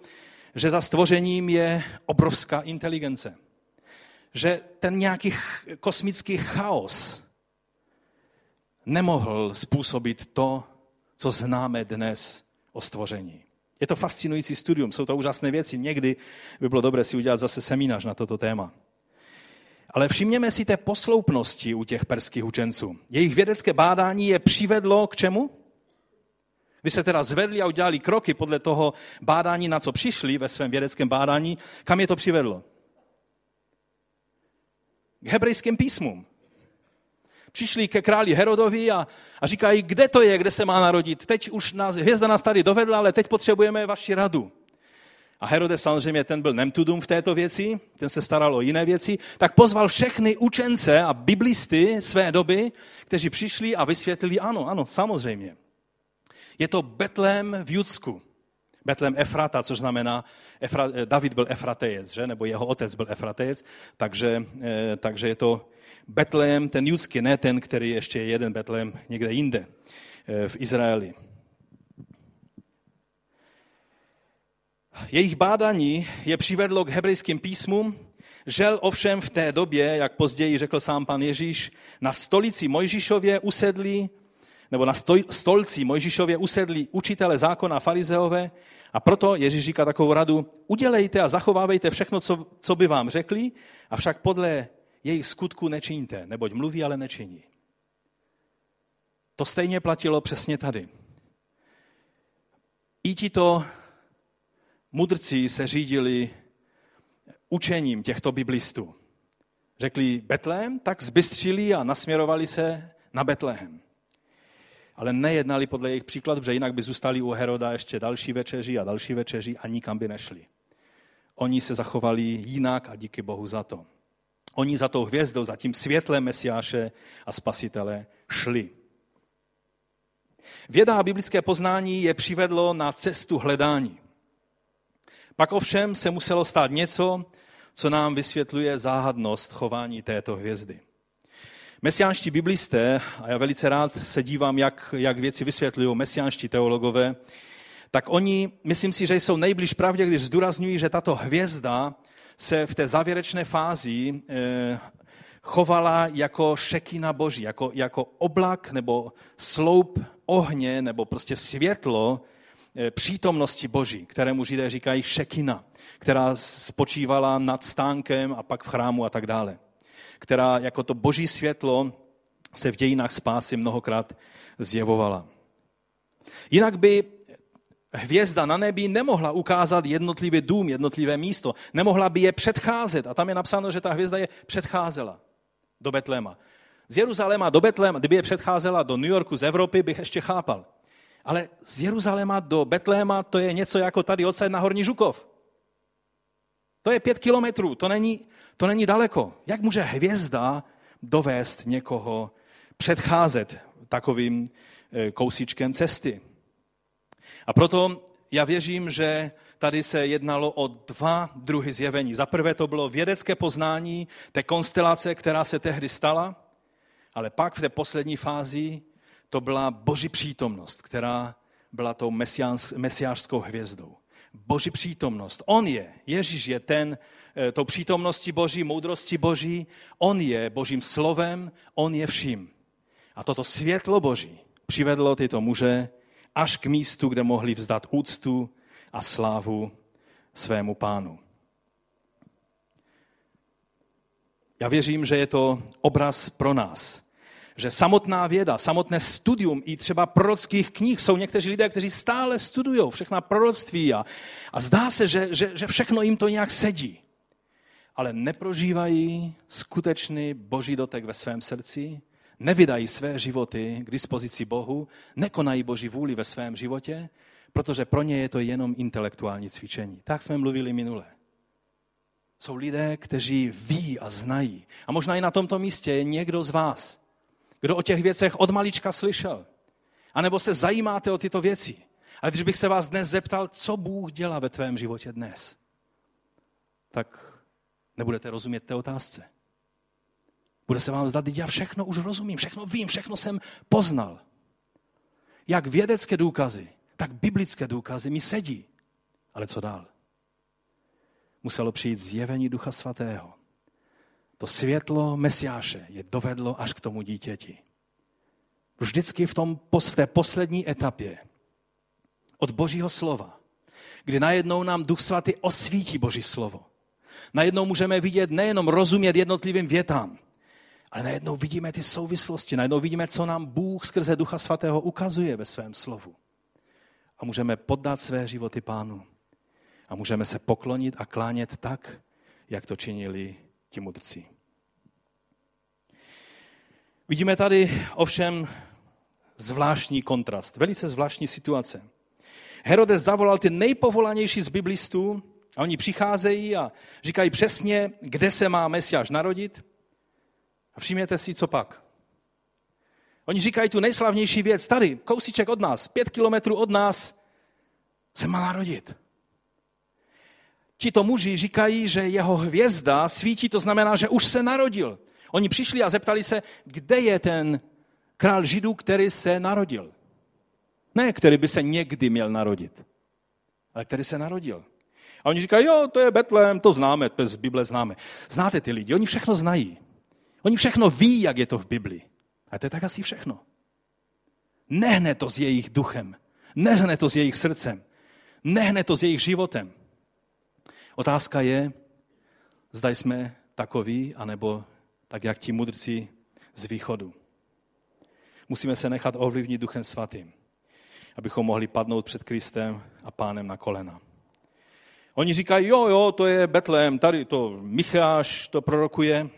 že za stvořením je obrovská inteligence. Že ten nějaký kosmický chaos nemohl způsobit to, co známe dnes o stvoření. Je to fascinující studium, jsou to úžasné věci. Někdy by bylo dobré si udělat zase seminář na toto téma. Ale všimněme si té posloupnosti u těch perských učenců. Jejich vědecké bádání je přivedlo k čemu? Když se teda zvedli a udělali kroky podle toho bádání, na co přišli ve svém vědeckém bádání, kam je to přivedlo? K hebrejským písmům. Přišli ke králi Herodovi a, a říkají, kde to je, kde se má narodit. Teď už nás, hvězda nás tady dovedla, ale teď potřebujeme vaši radu. A Herodes samozřejmě, ten byl nemtudum v této věci, ten se staral o jiné věci, tak pozval všechny učence a biblisty své doby, kteří přišli a vysvětlili, ano, ano, samozřejmě. Je to Betlém v Judsku. Betlém Efrata, což znamená, Efra, David byl Efratejec, že? nebo jeho otec byl Efratejec, takže, eh, takže je to Betlém, ten judský, ne ten, který ještě je jeden Betlém někde jinde eh, v Izraeli. Jejich bádání je přivedlo k hebrejským písmům, Žel ovšem v té době, jak později řekl sám pan Ježíš, na stolici Mojžíšově usedli, nebo na stolci Mojžíšově usedli učitele zákona farizeové a proto Ježíš říká takovou radu, udělejte a zachovávejte všechno, co, co by vám řekli, avšak podle jejich skutku nečiňte, neboť mluví, ale nečiní. To stejně platilo přesně tady. I ti to mudrci se řídili učením těchto biblistů. Řekli Betlém, tak zbystřili a nasměrovali se na Betlehem. Ale nejednali podle jejich příkladu, protože jinak by zůstali u Heroda ještě další večeři a další večeři a nikam by nešli. Oni se zachovali jinak a díky Bohu za to. Oni za tou hvězdou, za tím světlem Mesiáše a Spasitele šli. Věda a biblické poznání je přivedlo na cestu hledání. Pak ovšem se muselo stát něco, co nám vysvětluje záhadnost chování této hvězdy. Mesiánští biblisté, a já velice rád se dívám, jak, jak věci vysvětlují mesiánští teologové, tak oni, myslím si, že jsou nejbliž pravdě, když zdůrazňují, že tato hvězda se v té závěrečné fázi eh, chovala jako šekina boží, jako, jako oblak nebo sloup ohně nebo prostě světlo přítomnosti boží, kterému židé říkají šekina, která spočívala nad stánkem a pak v chrámu a tak dále. Která jako to boží světlo se v dějinách spásy mnohokrát zjevovala. Jinak by hvězda na nebi nemohla ukázat jednotlivý dům, jednotlivé místo. Nemohla by je předcházet. A tam je napsáno, že ta hvězda je předcházela do Betléma. Z Jeruzaléma do Betléma, kdyby je předcházela do New Yorku z Evropy, bych ještě chápal. Ale z Jeruzaléma do Betléma to je něco jako tady odsaď na Horní Žukov. To je pět kilometrů, to není, to není daleko. Jak může hvězda dovést někoho předcházet takovým eh, kousíčkem cesty? A proto já věřím, že tady se jednalo o dva druhy zjevení. Za prvé to bylo vědecké poznání té konstelace, která se tehdy stala, ale pak v té poslední fázi to byla boží přítomnost, která byla tou mesiářskou hvězdou. Boží přítomnost. On je, Ježíš je ten, eh, tou přítomností boží, moudrosti boží, on je božím slovem, on je vším. A toto světlo boží přivedlo tyto muže až k místu, kde mohli vzdat úctu a slávu svému pánu. Já věřím, že je to obraz pro nás. Že samotná věda, samotné studium i třeba prorockých knih jsou někteří lidé, kteří stále studují všechna proroctví a, a zdá se, že, že, že všechno jim to nějak sedí. Ale neprožívají skutečný boží dotek ve svém srdci, nevydají své životy k dispozici Bohu, nekonají boží vůli ve svém životě, protože pro ně je to jenom intelektuální cvičení. Tak jsme mluvili minule. Jsou lidé, kteří ví a znají. A možná i na tomto místě je někdo z vás, kdo o těch věcech od malička slyšel. A nebo se zajímáte o tyto věci. Ale když bych se vás dnes zeptal, co Bůh dělá ve tvém životě dnes, tak nebudete rozumět té otázce. Bude se vám zdát, já všechno už rozumím, všechno vím, všechno jsem poznal. Jak vědecké důkazy, tak biblické důkazy mi sedí. Ale co dál? muselo přijít zjevení Ducha Svatého. To světlo Mesiáše je dovedlo až k tomu dítěti. Vždycky v, tom, v té poslední etapě od Božího slova, kdy najednou nám Duch Svatý osvítí Boží slovo. Najednou můžeme vidět, nejenom rozumět jednotlivým větám, ale najednou vidíme ty souvislosti, najednou vidíme, co nám Bůh skrze Ducha Svatého ukazuje ve svém slovu. A můžeme poddat své životy Pánu a můžeme se poklonit a klánět tak, jak to činili ti mudrci. Vidíme tady ovšem zvláštní kontrast, velice zvláštní situace. Herodes zavolal ty nejpovolanější z biblistů a oni přicházejí a říkají přesně, kde se má Mesiáš narodit. A všimněte si, co pak. Oni říkají tu nejslavnější věc, tady, kousíček od nás, pět kilometrů od nás, se má narodit tito muži říkají, že jeho hvězda svítí, to znamená, že už se narodil. Oni přišli a zeptali se, kde je ten král židů, který se narodil. Ne, který by se někdy měl narodit, ale který se narodil. A oni říkají, jo, to je Betlém, to známe, to z Bible známe. Znáte ty lidi, oni všechno znají. Oni všechno ví, jak je to v Bibli. A to je tak asi všechno. Nehne to s jejich duchem. Nehne to s jejich srdcem. Nehne to s jejich životem. Otázka je, zda jsme takoví, anebo tak, jak ti mudrci z východu. Musíme se nechat ovlivnit Duchem Svatým, abychom mohli padnout před Kristem a Pánem na kolena. Oni říkají, jo, jo, to je Betlém, tady to Micháš to prorokuje.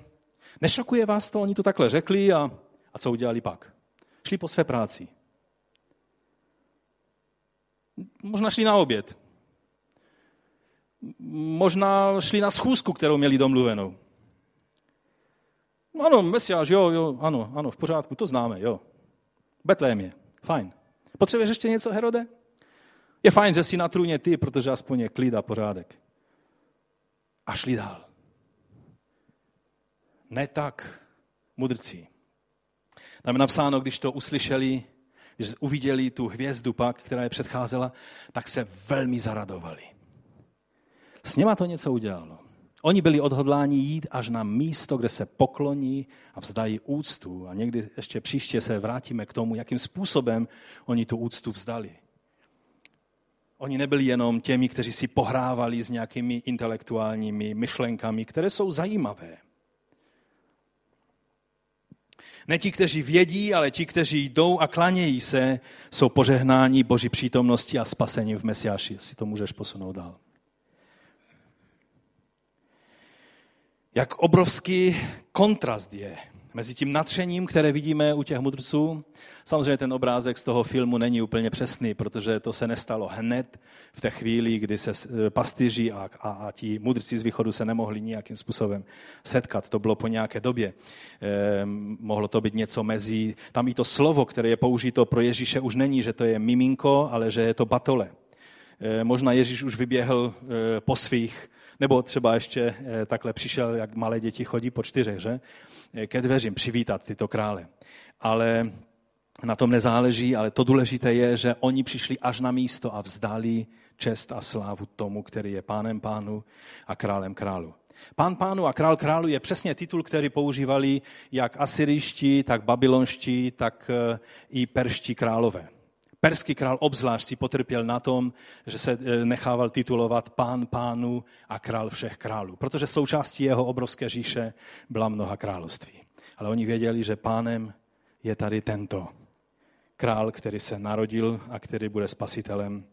Nešokuje vás to? Oni to takhle řekli a, a co udělali pak? Šli po své práci. Možná šli na oběd možná šli na schůzku, kterou měli domluvenou. Ano, Mesiáš, jo, jo, ano, ano, v pořádku, to známe, jo. Betlém je, fajn. Potřebuješ ještě něco, Herode? Je fajn, že jsi na trůně ty, protože aspoň je klid a pořádek. A šli dál. Ne tak mudrcí. Tam je napsáno, když to uslyšeli, když uviděli tu hvězdu pak, která je předcházela, tak se velmi zaradovali. S něma to něco udělalo. Oni byli odhodláni jít až na místo, kde se pokloní a vzdají úctu. A někdy ještě příště se vrátíme k tomu, jakým způsobem oni tu úctu vzdali. Oni nebyli jenom těmi, kteří si pohrávali s nějakými intelektuálními myšlenkami, které jsou zajímavé. Ne ti, kteří vědí, ale ti, kteří jdou a klanějí se, jsou požehnáni Boží přítomnosti a spasení v Mesiáši. Si to můžeš posunout dál. Jak obrovský kontrast je mezi tím natřením, které vidíme u těch mudrců. Samozřejmě ten obrázek z toho filmu není úplně přesný, protože to se nestalo hned v té chvíli, kdy se eh, pastýři a, a, a ti mudrci z východu se nemohli nějakým způsobem setkat. To bylo po nějaké době. E, mohlo to být něco mezi... Tam i to slovo, které je použito pro Ježíše, už není, že to je miminko, ale že je to batole. E, možná Ježíš už vyběhl e, po svých nebo třeba ještě eh, takhle přišel, jak malé děti chodí po čtyřech, že? Eh, ke dveřím přivítat tyto krále. Ale na tom nezáleží, ale to důležité je, že oni přišli až na místo a vzdali čest a slávu tomu, který je pánem pánu a králem králu. Pán pánu a král králu je přesně titul, který používali jak asyriští, tak babylonští, tak eh, i perští králové. Perský král obzvlášť si potrpěl na tom, že se eh, nechával titulovat pán pánu a král všech králů, protože součástí jeho obrovské říše byla mnoha království. Ale oni věděli, že pánem je tady tento král, který se narodil a který bude spasitelem,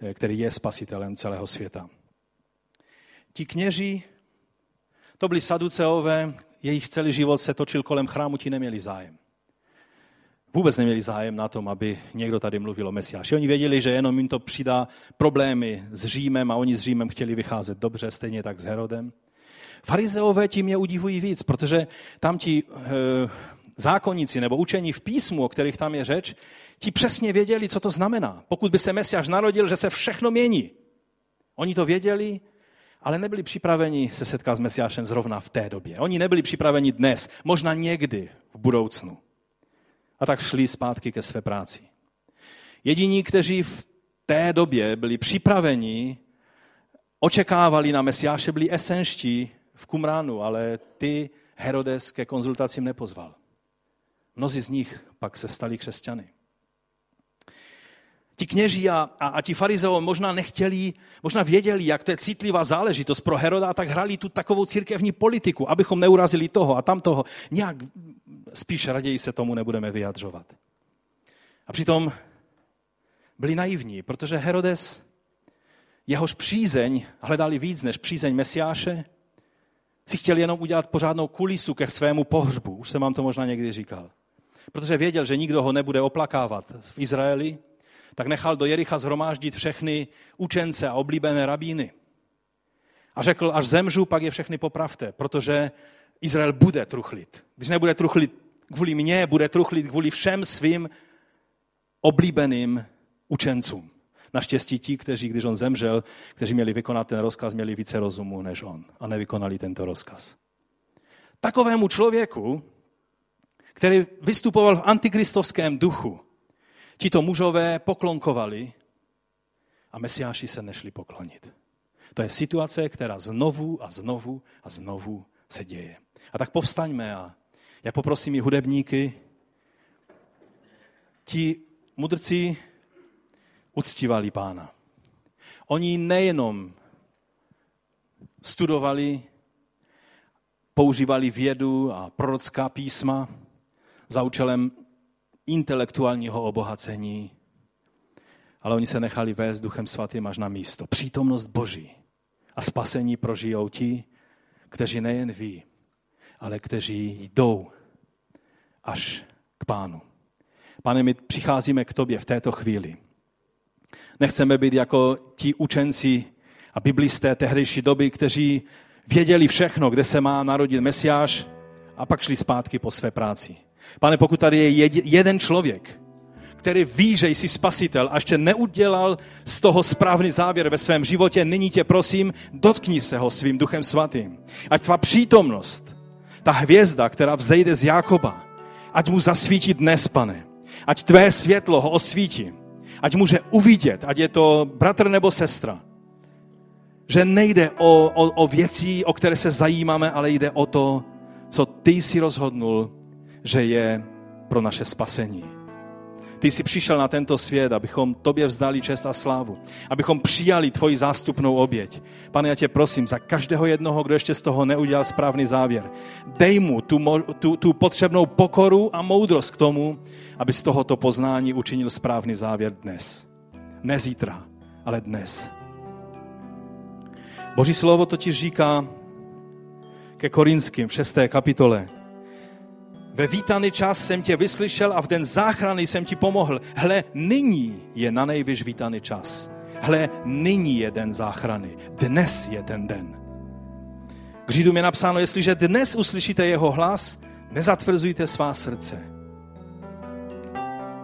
eh, který je spasitelem celého světa. Ti kněží, to byli saduceové, jejich celý život se točil kolem chrámu, ti neměli zájem vůbec neměli zájem na tom, aby někdo tady mluvil o Mesiáši. Oni věděli, že jenom jim to přidá problémy s Římem a oni s Římem chtěli vycházet dobře, stejně tak s Herodem. Farizeové tím mě udivují víc, protože tam ti e, zákonníci nebo učení v písmu, o kterých tam je řeč, ti přesně věděli, co to znamená. Pokud by se Mesiáš narodil, že se všechno mění. Oni to věděli, ale nebyli připraveni se setkat s Mesiášem zrovna v té době. Oni nebyli připraveni dnes, možná někdy v budoucnu a tak šli zpátky ke své práci. Jediní, kteří v té době byli připraveni, očekávali na Mesiáše, byli esenští v Kumránu, ale ty Herodes ke konzultacím nepozval. Mnozí z nich pak se stali křesťany. Ti kněží a, a, a ti farizeové možná nechtěli, možná věděli, jak to je citlivá záležitost pro Heroda, tak hrali tu takovou církevní politiku, abychom neurazili toho a tamtoho. Nějak spíš raději se tomu nebudeme vyjadřovat. A přitom byli naivní, protože Herodes, jehož přízeň hledali víc než přízeň Mesiáše, si chtěl jenom udělat pořádnou kulisu ke svému pohřbu. Už jsem vám to možná někdy říkal. Protože věděl, že nikdo ho nebude oplakávat v Izraeli, tak nechal do Jericha zhromáždit všechny učence a oblíbené rabíny. A řekl, až zemřu, pak je všechny popravte, protože Izrael bude truchlit. Když nebude truchlit kvůli mně, bude truchlit kvůli všem svým oblíbeným učencům. Naštěstí ti, kteří, když on zemřel, kteří měli vykonat ten rozkaz, měli více rozumu než on a nevykonali tento rozkaz. Takovému člověku, který vystupoval v antikristovském duchu, tito mužové poklonkovali a mesiáši se nešli poklonit. To je situace, která znovu a znovu a znovu se děje. A tak povstaňme a já poprosím i hudebníky. Ti mudrci uctívali pána. Oni nejenom studovali, používali vědu a prorocká písma za účelem intelektuálního obohacení, ale oni se nechali vést Duchem Svatým až na místo. Přítomnost Boží a spasení prožijou ti, kteří nejen ví, ale kteří jdou až k pánu. Pane, my přicházíme k tobě v této chvíli. Nechceme být jako ti učenci a biblisté tehdejší doby, kteří věděli všechno, kde se má narodit Mesiáš a pak šli zpátky po své práci. Pane, pokud tady je jeden člověk, který ví, že jsi spasitel a ještě neudělal z toho správný závěr ve svém životě, nyní tě prosím, dotkni se ho svým duchem svatým. Ať tvá přítomnost, ta hvězda, která vzejde z Jákoba, ať mu zasvítí dnes, pane. Ať tvé světlo ho osvítí. Ať může uvidět, ať je to bratr nebo sestra. Že nejde o, o, o věci, o které se zajímáme, ale jde o to, co ty si rozhodnul, že je pro naše spasení. Ty jsi přišel na tento svět, abychom tobě vzdali čest a slávu. Abychom přijali tvoji zástupnou oběť. Pane, já tě prosím za každého jednoho, kdo ještě z toho neudělal správný závěr. Dej mu tu, tu, tu potřebnou pokoru a moudrost k tomu, aby z tohoto poznání učinil správný závěr dnes. Ne zítra, ale dnes. Boží slovo totiž říká ke Korinským v 6. kapitole, ve vítaný čas jsem tě vyslyšel a v den záchrany jsem ti pomohl. Hle, nyní je na nejvyš vítaný čas. Hle, nyní je den záchrany. Dnes je ten den. K Židům je napsáno, jestliže dnes uslyšíte jeho hlas, nezatvrzujte svá srdce.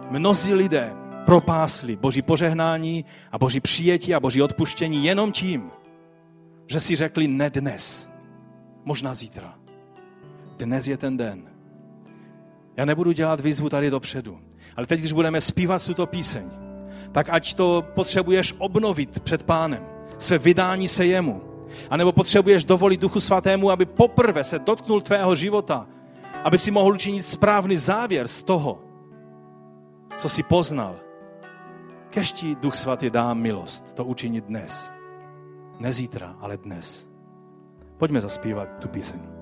Mnozí lidé propásli Boží požehnání a Boží přijetí a Boží odpuštění jenom tím, že si řekli ne dnes, možná zítra. Dnes je ten den. Já nebudu dělat výzvu tady dopředu. Ale teď, když budeme zpívat tuto píseň, tak ať to potřebuješ obnovit před pánem, své vydání se jemu. A nebo potřebuješ dovolit Duchu Svatému, aby poprvé se dotknul tvého života, aby si mohl učinit správný závěr z toho, co si poznal Kež ti Duch Svatý dá milost to učinit dnes. Ne zítra, ale dnes. Poďme zaspívat tu píseň.